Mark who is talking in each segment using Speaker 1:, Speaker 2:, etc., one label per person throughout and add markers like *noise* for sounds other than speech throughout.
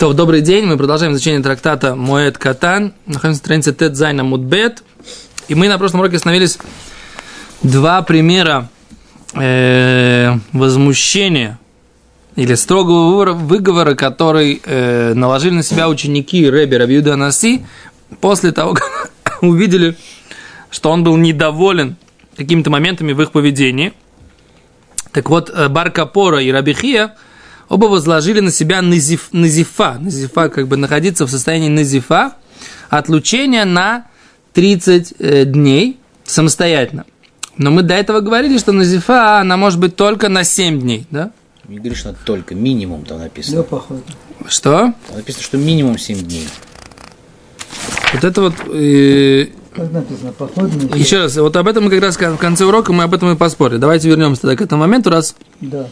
Speaker 1: То, добрый день, мы продолжаем изучение трактата Моэт Катан. Находимся на странице Тет Зайна Мудбет. И мы на прошлом уроке остановились два примера э, возмущения или строгого выговора, который э, наложили на себя ученики Рэби Рабиуда Наси после того, как *coughs* увидели, что он был недоволен какими-то моментами в их поведении. Так вот, э, Бар Капора и Рабихия – оба возложили на себя назиф, назифа, назифа, как бы находиться в состоянии назифа, отлучения на 30 э, дней самостоятельно. Но мы до этого говорили, что назифа, она может быть только на 7 дней, да?
Speaker 2: Не говоришь, что только, минимум там написано. Да,
Speaker 1: походу. Что?
Speaker 2: Там написано, что минимум 7 дней.
Speaker 1: Вот это вот... Э, как написано, походный. Еще раз, вот об этом мы как раз в конце урока мы об этом и поспорили. Давайте вернемся тогда к этому моменту, раз. Да.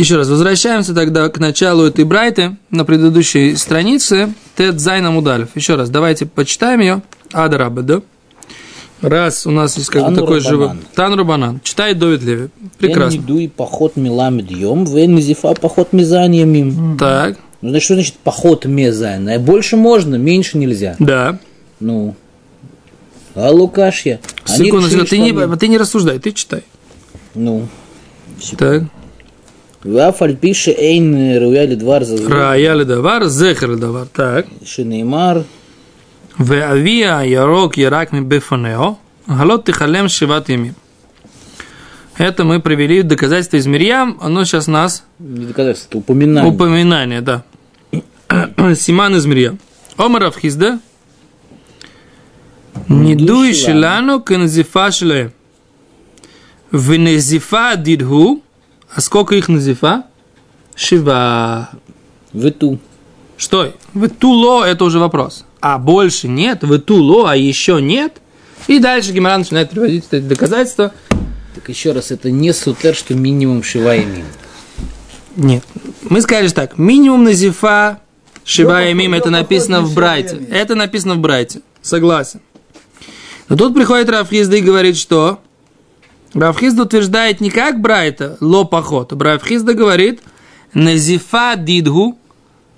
Speaker 1: Еще раз, возвращаемся тогда к началу этой брайты на предыдущей странице. Тед Зайна Мудалев. Еще раз, давайте почитаем ее. Адараба, да? Раз у нас есть как бы такой живой... Танру Банан. Читает Довид Леви. Прекрасно.
Speaker 2: Вен дуй поход миламед йом, вен зифа поход мизаньямим.
Speaker 1: Так.
Speaker 2: Ну, значит, что значит поход мезайн? Больше можно, меньше нельзя.
Speaker 1: Да.
Speaker 2: Ну. А Лукашья?
Speaker 1: Секунду, ты, не, ты не рассуждай, ты читай.
Speaker 2: Ну.
Speaker 1: Так.
Speaker 2: Вафальпиши эйн э, руяли двар за
Speaker 1: Руяли давар, зехер давар, так.
Speaker 2: Шинеймар.
Speaker 1: Веавия ярок ярак ми бефонео, галот тихалем шиват ямим. Это мы привели в доказательство из Мирьям, оно сейчас нас...
Speaker 2: Доказательство, упоминание.
Speaker 1: Упоминание, да. *clears throat* Симан из Мирьям. Омар Авхизда. Нидуй шилану кензифа шлеем. Венезифа дидху. А сколько их назифа? Шива.
Speaker 2: Выту.
Speaker 1: Что? Вытуло – это уже вопрос. А больше нет, вытуло, а еще нет. И дальше Гимаран начинает приводить эти доказательства.
Speaker 2: Так еще раз, это не сутер, что минимум шива и мим.
Speaker 1: Нет. Мы сказали так, минимум назифа шива и мим, это написано в Брайте. Это написано в Брайте. Согласен. Но тут приходит Рафхизда и говорит, что Равхизда утверждает не как Брайта, ло поход. Равхизда говорит, назифа дидгу,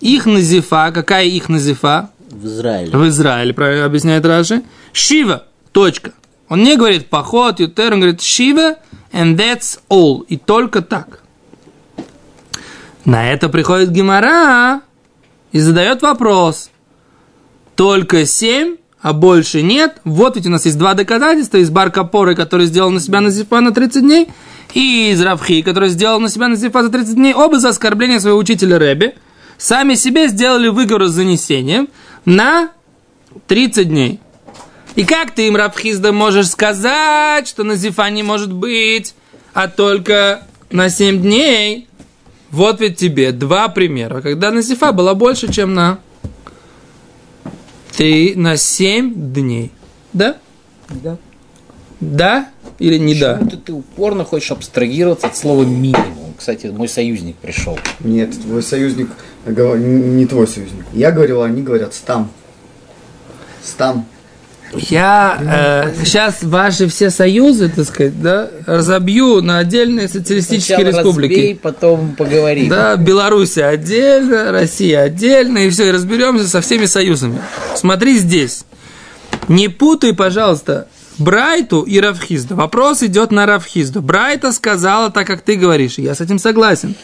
Speaker 1: их назифа, какая их назифа?
Speaker 2: В Израиле.
Speaker 1: В Израиле, правильно объясняет Раши. Шива, точка. Он не говорит поход, ютер, он говорит Шива, and that's all. И только так. На это приходит Гимара и задает вопрос. Только семь а больше нет. Вот ведь у нас есть два доказательства. Из Баркапоры, который сделал на себя Назифа на 30 дней, и из Равхи, который сделал на себя Назифа за 30 дней. Оба за оскорбление своего учителя Рэби. Сами себе сделали выговор с занесением на 30 дней. И как ты им, Равхизда, можешь сказать, что Назифа не может быть, а только на 7 дней? Вот ведь тебе два примера, когда Назифа была больше, чем на ты на 7 дней. Да?
Speaker 2: Да.
Speaker 1: Да или не
Speaker 2: Почему
Speaker 1: да?
Speaker 2: Ты, ты упорно хочешь абстрагироваться от слова минимум. Кстати, мой союзник пришел.
Speaker 3: Нет, твой союзник не твой союзник. Я говорил, они говорят стам. Стам.
Speaker 1: Я э, сейчас ваши все союзы, так сказать, да, разобью на отдельные социалистические
Speaker 2: Сначала
Speaker 1: республики.
Speaker 2: Разбей, потом поговорим.
Speaker 1: Да, Беларусь отдельно, Россия отдельно, и все, и разберемся со всеми союзами. Смотри здесь. Не путай, пожалуйста, Брайту и Равхизду. Вопрос идет на Равхизду. Брайта сказала так, как ты говоришь, и я с этим согласен.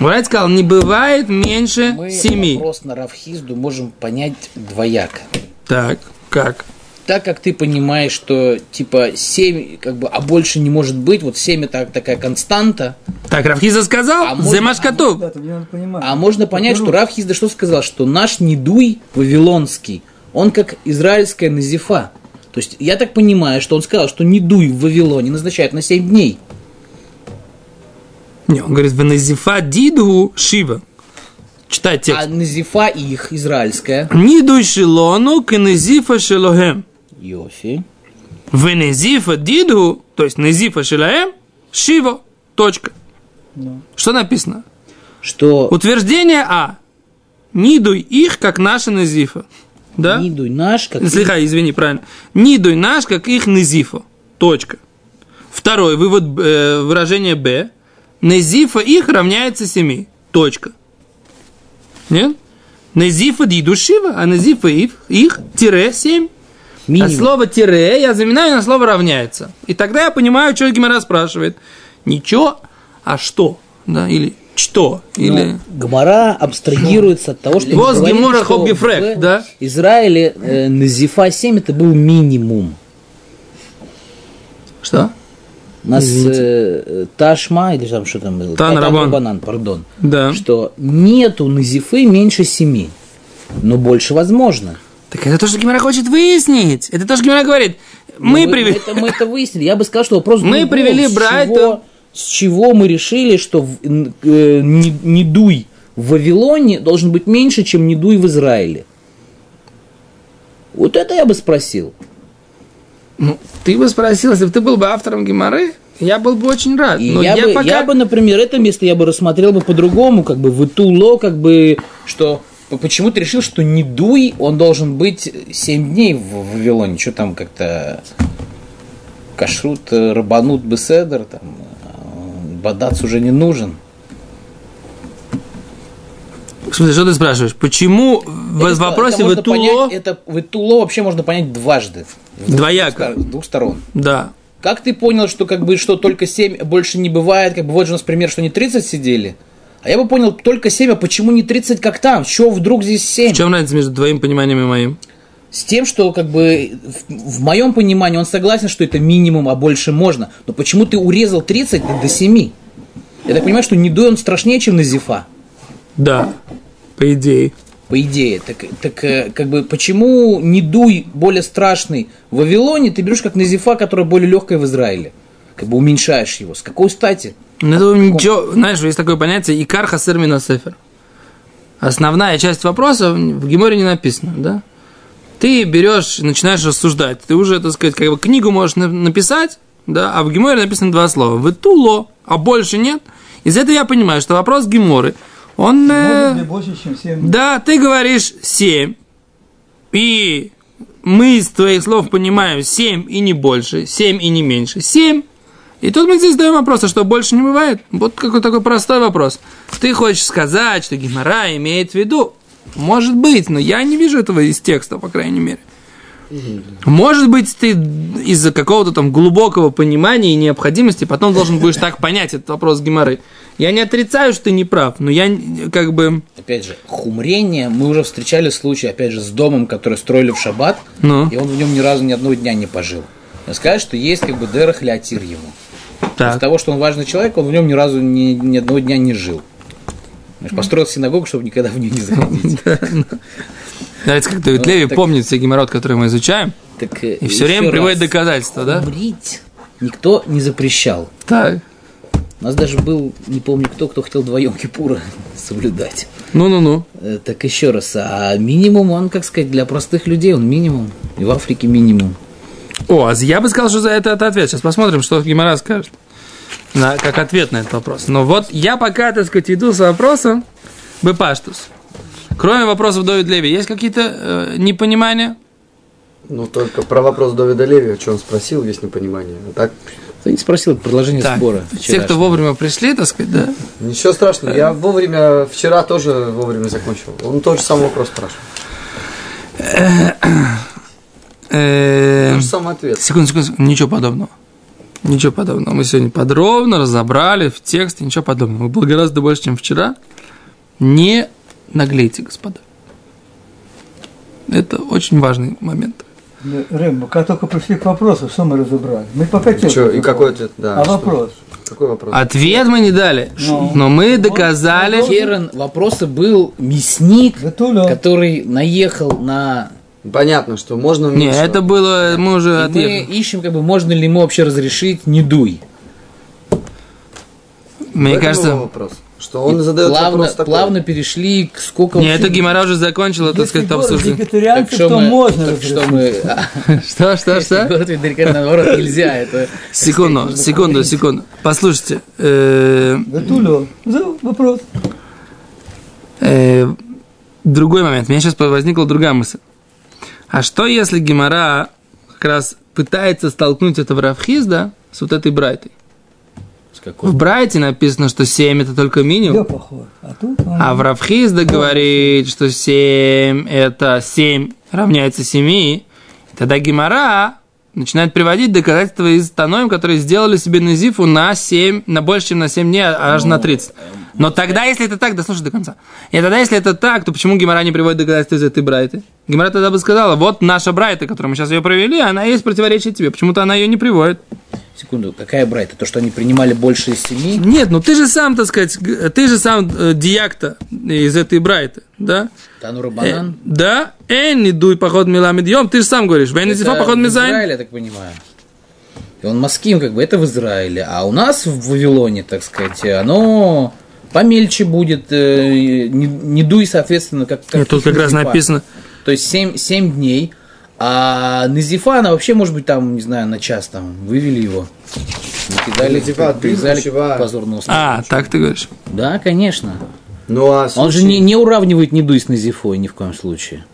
Speaker 1: Брайт сказал, не бывает меньше
Speaker 2: Мы
Speaker 1: семи.
Speaker 2: вопрос на Равхизду можем понять двояко.
Speaker 1: Так, как?
Speaker 2: Так как ты понимаешь, что типа 7, как бы, а больше не может быть, вот 7 это такая константа.
Speaker 1: Так, Равхизда сказал,
Speaker 2: А
Speaker 1: Земашкату.
Speaker 2: А можно понять, что Равхизда что сказал, что наш недуй вавилонский, он как израильская назифа. То есть я так понимаю, что он сказал, что недуй в Вавилоне назначают на 7 дней.
Speaker 1: Не, он говорит, Венезифа Дидгу Шива. Читай текст.
Speaker 2: А назифа их, израильская.
Speaker 1: Ниду Шилону Кенезифа Шилохем.
Speaker 2: Йофи.
Speaker 1: Венезифа Дидгу, то есть Незифа Шилаем, Шива. Точка. Что написано?
Speaker 2: Что
Speaker 1: Утверждение А. Нидуй их, как наша Незифа. Да?
Speaker 2: недуй наш, как
Speaker 1: Слегка, извини, правильно. Нидуй наш, как их Незифа. Точка. Второй вывод, э, выражение Б. Незифа их равняется 7. Точка. Нет? Назифа дидушива, а назифа их, их тире 7. А
Speaker 2: Минимум.
Speaker 1: слово тире я заменяю на слово равняется. И тогда я понимаю, что Гимара спрашивает. Ничего, а что? Да, или что? Или...
Speaker 2: Ну, Гмара абстрагируется от того, что...
Speaker 1: Воз Гемора
Speaker 2: что
Speaker 1: хоб гефрек,
Speaker 2: в
Speaker 1: да?
Speaker 2: Израиле э, Назифа 7 это был минимум.
Speaker 1: Что?
Speaker 2: У нас э, Ташма, или там что там было?
Speaker 1: Тан Рабан.
Speaker 2: Банан, пардон.
Speaker 1: Да.
Speaker 2: Что нету Назифы меньше 7. Но больше возможно.
Speaker 1: Так это то, что Гимара хочет выяснить. Это то, что Гимара говорит. Мы
Speaker 2: Ну,
Speaker 1: привели...
Speaker 2: Это, мы это выяснили. Я бы сказал, что вопрос
Speaker 1: Мы привели
Speaker 2: чего- С чего мы решили, что э, не, не дуй в Вавилоне должен быть меньше, чем не дуй в Израиле? Вот это я бы спросил.
Speaker 1: Ну, ты бы спросил, если бы ты был бы автором Гимары, я был бы очень рад.
Speaker 2: И
Speaker 1: Но
Speaker 2: я,
Speaker 1: я,
Speaker 2: бы,
Speaker 1: пока...
Speaker 2: я бы, например, это место я бы рассмотрел бы по-другому, как бы в Итуло, как бы, что п- почему ты решил, что не дуй, он должен быть 7 дней в Вавилоне, что там как-то кашрут, э, рабанут, беседер, там, э, бадац уже не нужен.
Speaker 1: В смысле, что ты спрашиваешь? Почему в вопросе
Speaker 2: это
Speaker 1: в
Speaker 2: можно
Speaker 1: Итуло...
Speaker 2: понять- это в Итуло вообще можно понять дважды.
Speaker 1: Двояко.
Speaker 2: С двух сторон.
Speaker 1: Да.
Speaker 2: Как ты понял, что как бы что только 7 больше не бывает, как бы вот же у нас пример, что не 30 сидели? А я бы понял только 7, а почему не 30, как там? Чего вдруг здесь 7?
Speaker 1: В чем разница между твоим пониманием и моим?
Speaker 2: С тем, что как бы в, в моем понимании он согласен, что это минимум, а больше можно. Но почему ты урезал 30 до 7? Я так понимаю, что Недой он страшнее, чем Назифа.
Speaker 1: Да, по идее.
Speaker 2: По идее. Так, так э, как бы почему Недуй более страшный в Вавилоне, ты берешь как Назифа, которая более легкая в Израиле? Как бы уменьшаешь его. С какой стати?
Speaker 1: Ну, это ничего, знаешь, есть такое понятие икар хасер миносефер. Основная часть вопроса в Геморе не написана, да? Ты берешь, начинаешь рассуждать. Ты уже, так сказать, как бы книгу можешь на- написать, да, а в Геморе написано два слова. Ветуло, а больше нет. Из этого я понимаю, что вопрос Геморы, он... э,
Speaker 4: больше, чем 7.
Speaker 1: Да, ты говоришь 7. И мы из твоих слов понимаем 7 и не больше, 7 и не меньше. 7. И тут мы здесь задаем вопрос, а что больше не бывает? Вот какой такой простой вопрос. Ты хочешь сказать, что Гимара имеет в виду? Может быть, но я не вижу этого из текста, по крайней мере. Может быть, ты из-за какого-то там глубокого понимания и необходимости потом должен будешь так понять этот вопрос Гимары. Я не отрицаю, что ты не прав, но я как бы...
Speaker 2: Опять же, хумрение, мы уже встречали случай, опять же, с домом, который строили в шаббат,
Speaker 1: Ну,
Speaker 2: и он в нем ни разу ни одного дня не пожил. Сказать, что есть как бы дерах ему. Из того, что он важный человек, он в нем ни разу ни, ни одного дня не жил. Знаешь, Построил синагогу, чтобы никогда в нее не заходить. *laughs*
Speaker 1: Нравится, как Давид Леви
Speaker 2: так-
Speaker 1: помнит все геморрот, которые мы изучаем,
Speaker 2: э,
Speaker 1: и все время приводит доказательства, да?
Speaker 2: Хумрить никто не запрещал.
Speaker 1: Так.
Speaker 2: У нас даже был, не помню кто, кто хотел вдвоем Кипура *laughs* соблюдать.
Speaker 1: Ну-ну-ну.
Speaker 2: Э, Так еще раз, а минимум, он, как сказать, для простых людей, он минимум. И в Африке минимум.
Speaker 1: О, а я бы сказал, что за это, это ответ. Сейчас посмотрим, что Гимара скажет. На, как ответ на этот вопрос. Но вот я пока, так сказать, иду с вопросом Бепаштус. Кроме вопросов Давид Леви, есть какие-то э, непонимания?
Speaker 3: Ну, только про вопрос Давида Леви, что он спросил, есть непонимание. А так,
Speaker 2: Ты не спросил продолжение
Speaker 1: Так,
Speaker 2: спора.
Speaker 1: те, кто вовремя пришли, так сказать, да?
Speaker 3: ничего страшного. Я вовремя, вчера тоже вовремя закончил. Он тот же самый вопрос спрашивал.
Speaker 1: Э,
Speaker 3: самый ответ.
Speaker 1: Секунду, секунду. Ничего подобного. Ничего подобного. Мы сегодня подробно разобрали в тексте, ничего подобного. Было гораздо больше, чем вчера. Не наглейте, господа. Это очень важный момент.
Speaker 4: Рыба, как только пришли к вопросу, что мы разобрали? Мы пока текст
Speaker 3: Чё, и какой ответ? Да,
Speaker 4: А
Speaker 3: что?
Speaker 4: вопрос?
Speaker 3: Какой вопрос?
Speaker 1: Ответ мы не дали,
Speaker 4: Ну.
Speaker 1: но мы доказали.
Speaker 2: Керен, вопросы был мясник, который наехал на...
Speaker 3: Понятно, что можно
Speaker 1: Не, это было, мы уже
Speaker 2: И мы ищем, как бы, можно ли ему вообще разрешить не дуй.
Speaker 1: Мне кажется,
Speaker 3: вопрос. Что он задает
Speaker 2: плавно,
Speaker 3: вопрос такой.
Speaker 2: плавно перешли к сколько...
Speaker 1: не, это Гимара уже закончила, так сказать,
Speaker 4: город
Speaker 1: обсуждение.
Speaker 2: Так что
Speaker 4: то
Speaker 2: мы...
Speaker 4: можно
Speaker 2: так что мы... *laughs*
Speaker 1: Что, что, что?
Speaker 2: город Вегетарианцев, наоборот, нельзя. Это...
Speaker 1: Секунду, секунду, секунду. Послушайте, э,
Speaker 4: Ветуля. За вопрос.
Speaker 1: Э, другой момент. У меня сейчас возникла другая мысль. А что если Гимара как раз пытается столкнуть этого Равхизда с вот этой Брайтой?
Speaker 2: Какой?
Speaker 1: В Брайте написано, что 7 это только минимум.
Speaker 4: А тут он...
Speaker 1: А в Равхизда говорит, что 7 это 7 равняется 7. Тогда Гимара начинает приводить доказательства из Таноем, которые сделали себе Назифу на 7, на больше, чем на 7 дней, а аж на 30. Но тогда, если это так, да слушай до конца. И тогда, если это так, то почему Гимара не приводит доказательства из этой Брайты? Гимара тогда бы сказала, вот наша Брайта, которую мы сейчас ее провели, она есть противоречие тебе. Почему-то она ее не приводит.
Speaker 2: Секунду, какая брайта? То, что они принимали больше из семи?
Speaker 1: Нет, ну ты же сам, так сказать, ты же сам э, диакта из этой Брайты, да?
Speaker 2: Танура
Speaker 1: Э, да, эн не дуй поход миламид йом, ты же сам говоришь, вен
Speaker 2: Это
Speaker 1: зифа поход мизайн.
Speaker 2: Израиле, я так понимаю. И он маским, как бы, это в Израиле. А у нас в Вавилоне, так сказать, оно помельче будет. э, Не, не дуй, соответственно, как... как
Speaker 1: Нет, тут как раз написано,
Speaker 2: То есть 7, 7 дней. А Назифа, она вообще, может быть, там, не знаю, на час там вывели его. Накидали,
Speaker 3: Назифа, ты
Speaker 2: привязали к позорному
Speaker 1: а, так ты говоришь.
Speaker 2: Да, конечно.
Speaker 3: Ну а
Speaker 2: Он же не, не уравнивает Нидуй с Назифой ни в коем случае.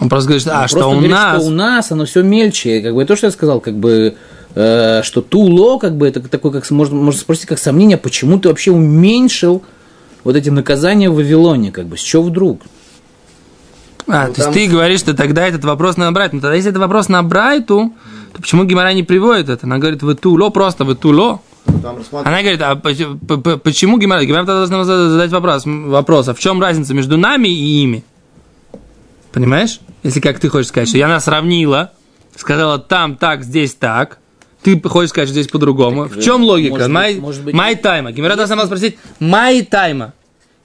Speaker 1: Он просто говорит, а,
Speaker 2: Он
Speaker 1: что
Speaker 2: просто
Speaker 1: у
Speaker 2: говорит,
Speaker 1: нас,
Speaker 2: что у нас оно все мельче. Как бы то, что я сказал, как бы что туло, как бы это такое, как можно, можно спросить, как сомнение, почему ты вообще уменьшил вот эти наказания в Вавилоне, как бы, с чего вдруг?
Speaker 1: а,
Speaker 3: Ну,
Speaker 1: то есть
Speaker 3: там-
Speaker 1: ты говоришь, что тогда этот вопрос на Брайту. Ну, тогда если это вопрос на Брайту, то почему Гимара не приводит это? Она говорит, вы туло, просто вы туло. Она говорит, а почему Гимара? Гимара тогда должна задать вопрос, вопрос, а в чем разница между нами и ими? Понимаешь? Если как ты хочешь сказать, что я нас сравнила, сказала там так, здесь так, ты хочешь сказать, что здесь по-другому. В чем логика? Май, май тайма. Гимара должна была спросить май тайма.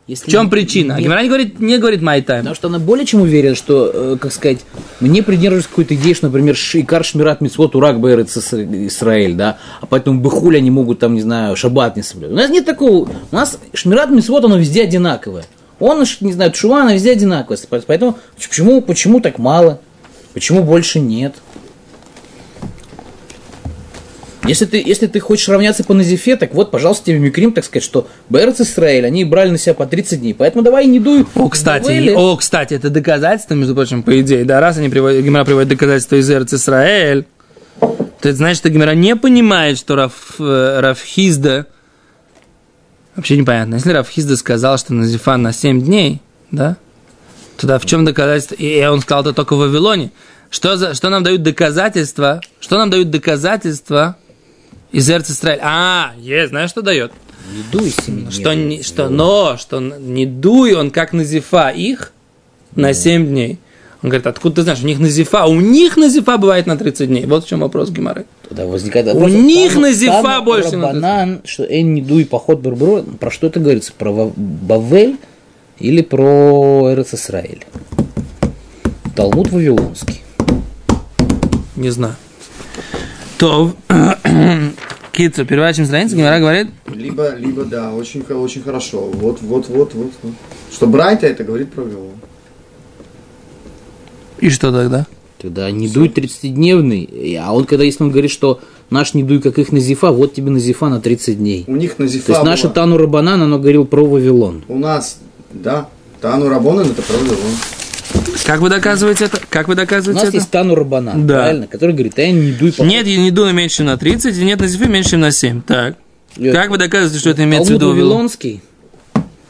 Speaker 2: Если
Speaker 1: В чем
Speaker 2: не-
Speaker 1: причина? А
Speaker 2: не-
Speaker 1: Гимара не говорит, не говорит май тайма.
Speaker 2: Потому что она более чем уверена, что, э, как сказать, мне придерживаюсь какой-то идеи, что, например, Шикар Шмират Мицвот Урак Бэрец Израиль, да, а поэтому Бехуль они могут там, не знаю, шаббат не соблюдать. У нас нет такого, у нас Шмират Мицвот, оно везде одинаковое. Он, не знаю, Тшува, она везде одинаковая. Поэтому почему, почему так мало? Почему больше нет? Если ты, если ты хочешь равняться по Назифе, так вот, пожалуйста, тебе Микрим, так сказать, что Берц Израиль, они брали на себя по 30 дней, поэтому давай не дуй.
Speaker 1: О, кстати,
Speaker 2: Бавеле.
Speaker 1: о, кстати, это доказательство, между прочим, по идее, да, раз они приводят, Гимара приводит доказательства из Эрц Исраэль, то это значит, что Гимара не понимает, что Раф, э, Рафхизда, вообще непонятно, если Рафхизда сказал, что Назифа на 7 дней, да, тогда в чем доказательство, и он сказал это только в Вавилоне, что, за, что нам дают доказательства, что нам дают доказательства из Эрц Исраэль? А, есть, знаешь, что дает?
Speaker 2: Не дуй дней.
Speaker 1: Что, не, что, но, что не дуй он как назифа их на 7 дней. Он говорит, откуда ты знаешь, у них назифа, у них назифа бывает на 30 дней. Вот в чем вопрос Гимары.
Speaker 2: Тогда возникает
Speaker 1: У
Speaker 2: вопрос,
Speaker 1: них
Speaker 2: Тану-
Speaker 1: назифа больше
Speaker 2: Рабанан, что Эн не дуй поход Барбро, про что это говорится? Про Бавель или про Эрец Исраиль? Талмуд Вавилонский.
Speaker 1: Не знаю. То, *clears throat* Китсу, переворачиваем страницу, Гимара говорит,
Speaker 3: Либо, либо, да, очень, очень хорошо. Вот, вот, вот, вот. вот. Что Брайта это говорит про Вавилон.
Speaker 1: и что тогда?
Speaker 2: Тогда не дуй 30-дневный, а он, когда если он говорит, что наш не дуй, как их назифа, вот тебе назифа на 30 дней.
Speaker 3: У них на Зифа
Speaker 2: То есть наша
Speaker 3: была.
Speaker 2: Тану Рабанан, оно говорил про Вавилон.
Speaker 3: У нас, да, Тану Рабонан это про Вавилон.
Speaker 1: Как вы доказываете это? Как вы
Speaker 2: У
Speaker 1: доказываете
Speaker 2: нас
Speaker 1: это?
Speaker 2: есть Тану Рабанан,
Speaker 1: Да.
Speaker 2: правильно? Который говорит, а не дуй поход
Speaker 1: Нет, я не дуй меньше, на 30, и нет назифы меньше, чем на 7. Так.
Speaker 2: Нет.
Speaker 1: Как вы доказываете, что это имеется в виду Вавилон?
Speaker 2: Вавилонский.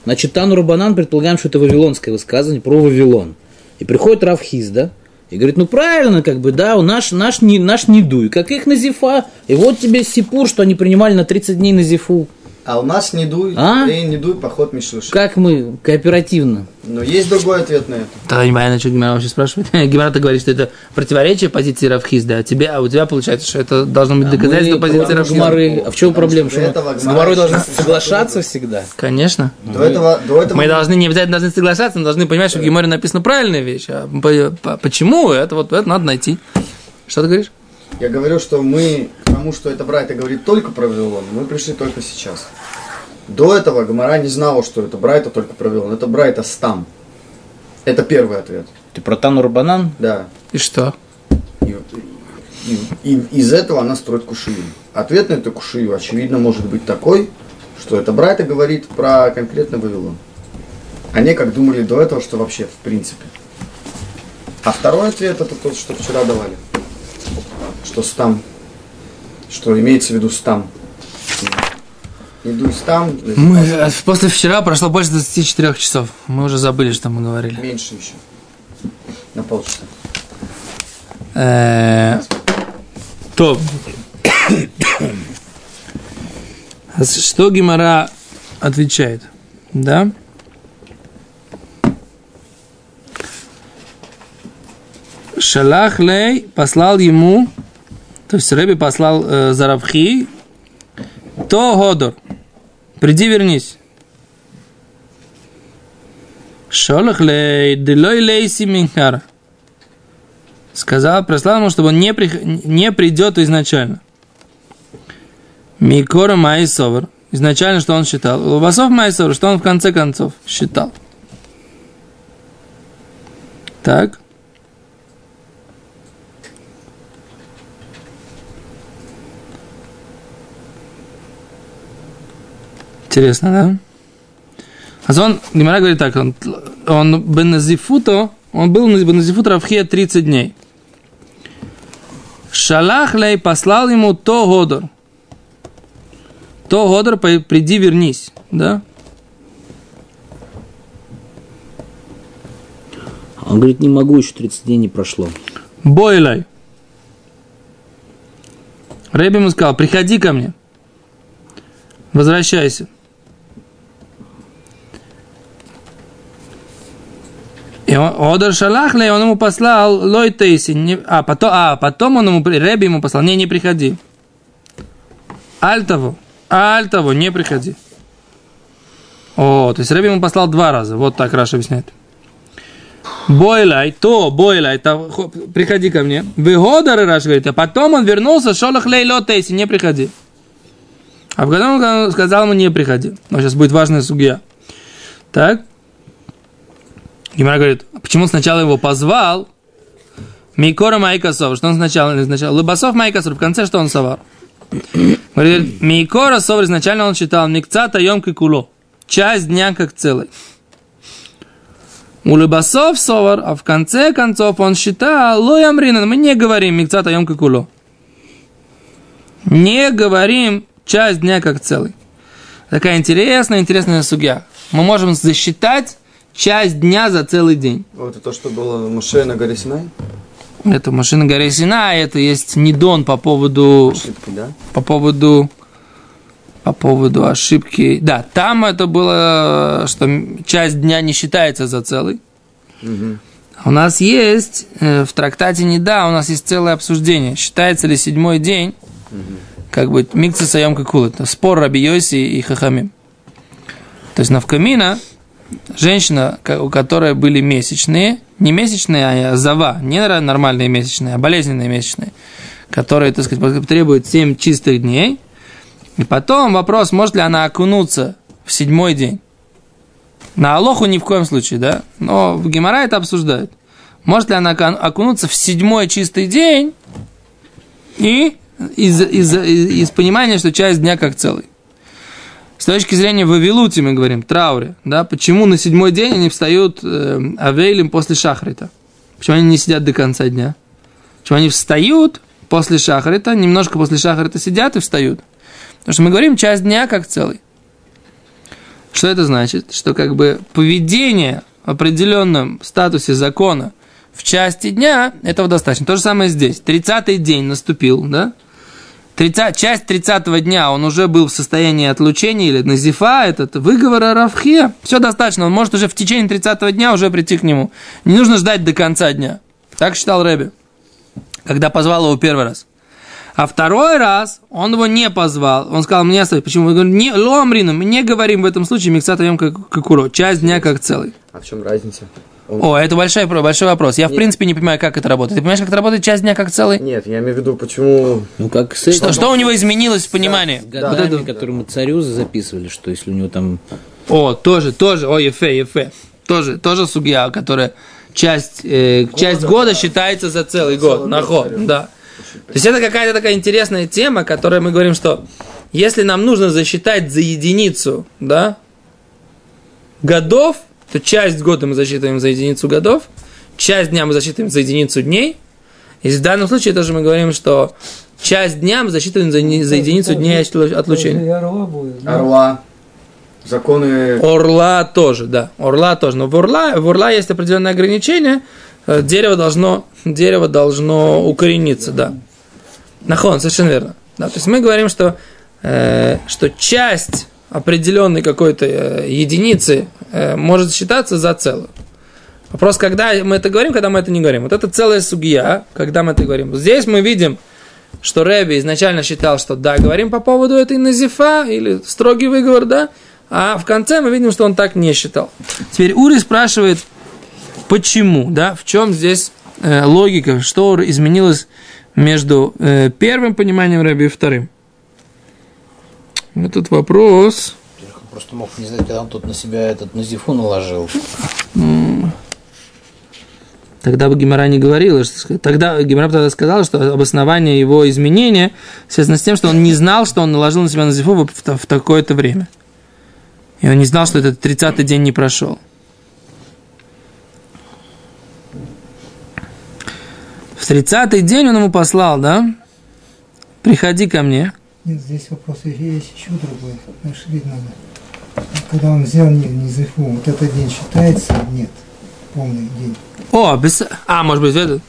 Speaker 2: Значит, Тану Рабанан, предполагаем, что это вавилонское высказывание про Вавилон. И приходит Рав Хизда и говорит, ну правильно, как бы, да, у наш, наш, не, наш не дуй, как их назифа. И вот тебе сипур, что они принимали на 30 дней назифу.
Speaker 3: А у нас не дуй,
Speaker 2: А?
Speaker 3: э, не дуй, поход Мишлюши.
Speaker 2: Как мы кооперативно.
Speaker 3: Но есть другой ответ на это.
Speaker 1: Тогда не понятно, что Гимара вообще спрашивает. *laughs* Гимара говорит, что это противоречие позиции Равхизда, а, тебе, а у тебя получается, что это должно быть доказательство
Speaker 2: Мы
Speaker 1: позиции Равхизда.
Speaker 2: Гмары. А в чем проблема?
Speaker 3: что этого
Speaker 2: мы с
Speaker 3: еще
Speaker 2: должны соглашаться всегда.
Speaker 1: Конечно.
Speaker 3: До этого, до этого
Speaker 1: Мы должны не обязательно должны соглашаться, но должны понимать, что в Гиморе написана правильная вещь. А по- по- почему? Это вот это надо найти. Что ты говоришь?
Speaker 3: Я говорю, что мы к тому, что это Брайта говорит только про Вавилон, мы пришли только сейчас. До этого Гамара не знала, что это Брайта только про Вавилон. Это Брайта Стам. Это первый ответ.
Speaker 2: Ты про Тану Рабанан?
Speaker 3: Да.
Speaker 1: И что?
Speaker 3: И, и- и из этого она строит кушию. Ответ на эту кушию, очевидно, может быть такой, что это Брайта говорит про конкретно Вавилон. Они как думали до этого, что вообще в принципе. А второй ответ это тот, что вчера давали. Что стам. Что имеется в виду стам. Не дуй там,
Speaker 1: Мы, э, после вчера прошло больше 24 часов. Мы уже забыли, что мы говорили.
Speaker 3: меньше еще. На полчаса.
Speaker 1: Э, То. А Что Гимара отвечает? Да? Шалах Лей послал ему, то есть Рэби послал э, Заравхи, то Годор, приди вернись. Шалах Лей, Делой Лейси Минхара. Сказал, прислал ему, чтобы он не, прих- не придет изначально. Микора Майсовер. Изначально, что он считал. Лобасов Майсовер, что он в конце концов считал. Так. Интересно, да? А он, Гимара говорит так, он, он Беназифуто, он был на Беназифуто Равхия 30 дней. Шалах лей послал ему то Годор. То Годор, приди, вернись, да?
Speaker 2: Он говорит, не могу, еще 30 дней не прошло.
Speaker 1: Бойлай. Рэби ему сказал, приходи ко мне. Возвращайся. И он, Одер Шалахлей, он ему послал Лой Тейси. не- а, потом, а, потом он ему, Рэби ему послал, не, не приходи. Аль того, не приходи. О, то есть Рэби ему послал два раза. Вот так Раша объясняет. Бойлай, то, бойлай, то, хо- приходи ко мне. Выгодар, Раш говорит, а потом он вернулся, шолах лейло тейси, не приходи. А потом он сказал ему, не приходи. Но сейчас будет важная судья. Так. Гимара говорит, а почему сначала его позвал? Микора Майкасов, что он сначала, сначала Лыбасов Майкасов, в конце что он совал? Говорит, Микора Сов изначально он считал Микцата Йомка Куло. Часть дня как целый. У Лыбасов Совар, а в конце концов он считал, Лой Амринан, мы не говорим Микцата Йомка Куло. Не говорим часть дня как целый. Такая интересная, интересная судья. Мы можем засчитать часть дня за целый день.
Speaker 3: Вот это то, что было Моше на горе Синай?
Speaker 1: Это машина горы Сина, это есть недон по поводу,
Speaker 3: Ошибки, да?
Speaker 1: по поводу, по поводу ошибки. Да, там это было, что часть дня не считается за целый. А У нас есть э, в трактате не да, у нас есть целое обсуждение. Считается ли седьмой день, как бы микса саем какул. Это спор Раби Йоси и Хахамим. То есть навкамина, женщина, у которой были месячные, не месячные, а зава, не нор- нормальные месячные, а болезненные месячные, которые, так сказать, требуют 7 чистых дней. И потом вопрос, может ли она окунуться в седьмой день. На Алоху ни в коем случае, да? Но в Гемора это обсуждают. Может ли она окун- окунуться в седьмой чистый день и из, из, из, из понимания, что часть дня как целый. С точки зрения Вавилути мы говорим, трауре, да, почему на седьмой день они встают э, авейлем после шахрита? Почему они не сидят до конца дня? Почему они встают после шахрита, немножко после шахрита сидят и встают? Потому что мы говорим часть дня как целый. Что это значит? Что как бы поведение в определенном статусе закона в части дня, этого достаточно. То же самое здесь. 30-й день наступил, да? 30, часть 30 дня он уже был в состоянии отлучения или назифа, этот выговор о Равхе. Все достаточно, он может уже в течение 30 дня уже прийти к нему. Не нужно ждать до конца дня. Так считал Рэби, когда позвал его первый раз. А второй раз он его не позвал. Он сказал, мне оставить. Почему? Он говорит, не, ломрину, мы не говорим в этом случае миксатаем как куро. Часть дня как целый.
Speaker 3: А в чем разница? Он-
Speaker 1: О, это большой, большой вопрос. Я, в
Speaker 3: Нет.
Speaker 1: принципе, не понимаю, как это работает. Ты понимаешь, как это работает часть дня как целый?
Speaker 3: Нет, я имею в виду, почему...
Speaker 2: Ну, как с этим,
Speaker 1: Что, что у него изменилось в понимании?
Speaker 2: с годами,
Speaker 1: Вот это-
Speaker 2: которые мы царю записывали, что если у него там...
Speaker 1: О, тоже, тоже, о, Ефе, Ефе. Тоже, тоже судья, которая часть, э, часть года считается за целый год. Наход, да. То есть это какая-то такая интересная тема, которая мы говорим, что если нам нужно засчитать за единицу, да, годов, то часть года мы засчитываем за единицу годов, часть дня мы засчитываем за единицу дней. И в данном случае тоже мы говорим, что часть дня засчитана за, не- за единицу дня отлучения.
Speaker 4: Орла будет. да?
Speaker 3: Орла. Законы...
Speaker 1: Орла тоже, да. Орла тоже. Но в орла, в орла есть определенное ограничение. Э, Дерево должно, дерево должно укорениться, да. Нахон, совершенно верно. Да, то есть мы говорим, что, э, что часть определенной какой-то э, единицы э, может считаться за целую. Вопрос, когда мы это говорим, когда мы это не говорим. Вот это целая сугия, когда мы это говорим. Здесь мы видим, что Рэби изначально считал, что да, говорим по поводу этой назифа, или строгий выговор, да, а в конце мы видим, что он так не считал. Теперь Ури спрашивает, почему, да, в чем здесь э, логика, что изменилось между э, первым пониманием Рэби и вторым. Этот вопрос...
Speaker 2: Во-первых, он просто мог не знать, когда он тут на себя этот назифу наложил.
Speaker 1: Тогда бы Гимара не говорила, что, тогда Гимара тогда сказала, что обоснование его изменения связано с тем, что он не знал, что он наложил на себя назифу в, в, в такое-то время. И он не знал, что этот 30-й день не прошел. В 30-й день он ему послал, да? Приходи ко мне.
Speaker 4: Нет, здесь вопрос есть еще другой. Знаешь, видно надо. Когда он взял не, не вот этот день считается? Нет. Полный день.
Speaker 1: О, без... А, может быть, это...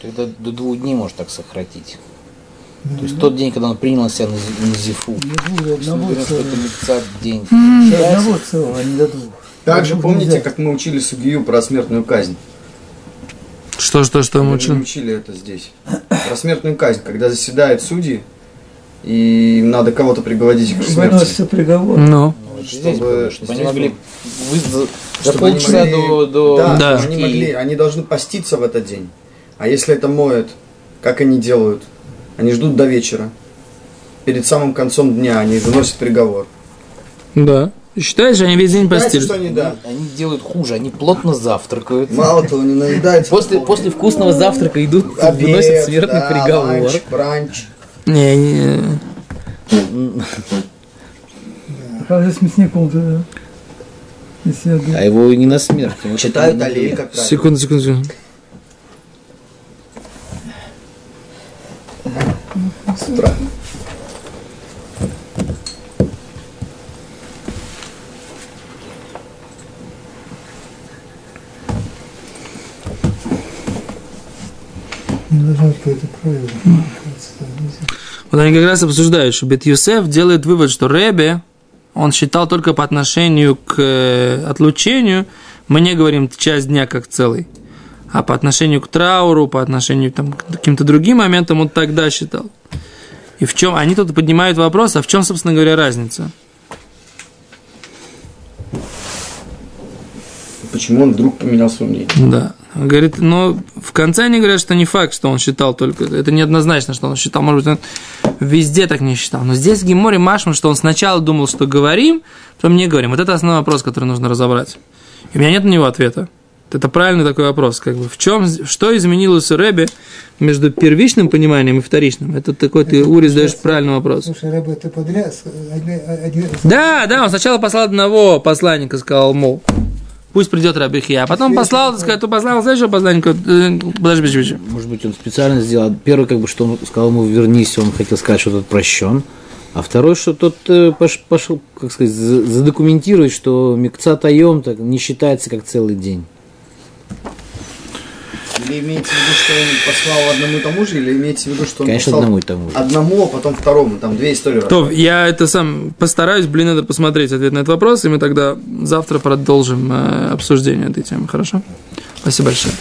Speaker 2: Тогда до двух дней может так сократить. То есть тот день, когда он принял на себя нази- назифу.
Speaker 4: Я буду
Speaker 2: Если мы
Speaker 4: одного
Speaker 2: говорим, что это день.
Speaker 4: До одного целого, а не до двух.
Speaker 3: Также
Speaker 4: двух
Speaker 3: помните,
Speaker 4: нельзя.
Speaker 3: как мы учили судью про смертную казнь?
Speaker 1: Что, что, что мы
Speaker 3: Мы
Speaker 1: учили?
Speaker 3: учили это здесь. Про смертную казнь, когда заседают судьи, и им надо кого-то приговорить к смерти.
Speaker 4: Выносится приговор.
Speaker 1: Ну,
Speaker 2: здесь
Speaker 3: Чтобы-
Speaker 2: чтобы они могли вы- за,
Speaker 3: Чтобы они
Speaker 2: полчаса
Speaker 3: могли-
Speaker 2: до, до
Speaker 3: Да,
Speaker 1: Да.
Speaker 3: они могли, они должны поститься в этот день. А если это моют, как они делают? Они ждут до вечера. Перед самым концом дня они выносят приговор.
Speaker 1: да. Считаешь, они весь день
Speaker 3: что они, да.
Speaker 2: Они делают хуже, они плотно завтракают.
Speaker 3: Мало *laughs* того, не наедаются.
Speaker 2: После, после вкусного завтрака идут,
Speaker 3: Обед,
Speaker 2: выносят смертный
Speaker 3: да,
Speaker 2: приговор.
Speaker 3: Ланч, бранч.
Speaker 1: Не, не.
Speaker 4: А как же с мясником-то, да?
Speaker 2: А его не на смерть. его
Speaker 3: Читают аллеи, как правило.
Speaker 1: Секунду, секунду, секунду.
Speaker 3: С утра.
Speaker 1: Вот они как раз обсуждают, что Бет Юсеф делает вывод, что Ребе, он считал только по отношению к э, отлучению, мы не говорим часть дня как целый, а по отношению к трауру, по отношению там, к каким-то другим моментам он тогда считал. И в чем, они тут поднимают вопрос, а в чем, собственно говоря, разница?
Speaker 3: Почему он вдруг поменял свое мнение?
Speaker 1: Да. Говорит, но в конце они говорят, что не факт, что он считал только. Это неоднозначно, что он считал. Может быть, он везде так не считал. Но здесь в Геморе Машман, что он сначала думал, что говорим, потом не говорим. Вот это основной вопрос, который нужно разобрать. И у меня нет на него ответа. Это правильный такой вопрос. Как бы, в чем, что изменилось у Рэби между первичным пониманием и вторичным? Это такой, ты, Ури, задаешь правильный вопрос.
Speaker 4: Слушай, Рэбе, ты подряд... один- один-
Speaker 1: Да, да, он сначала послал одного посланника, сказал, мол, пусть придет Рабихия, а потом послал, сказал, послал следующего посланника, э, подожди, подожди.
Speaker 2: Может быть, он специально сделал. Первый, как бы, что он сказал ему вернись, он хотел сказать, что тот прощен. А второй, что тот э, пош- пошел, как сказать, за- задокументировать, что Микца Таем так не считается как целый день.
Speaker 3: Или имеется в виду, что он послал одному и тому же, или имеется в виду, что он
Speaker 2: Конечно,
Speaker 3: послал
Speaker 2: одному и тому же.
Speaker 3: одному, а потом второму? Там две истории.
Speaker 1: То, я это сам постараюсь, блин, надо посмотреть ответ на этот вопрос, и мы тогда завтра продолжим э, обсуждение этой темы, хорошо? Спасибо большое.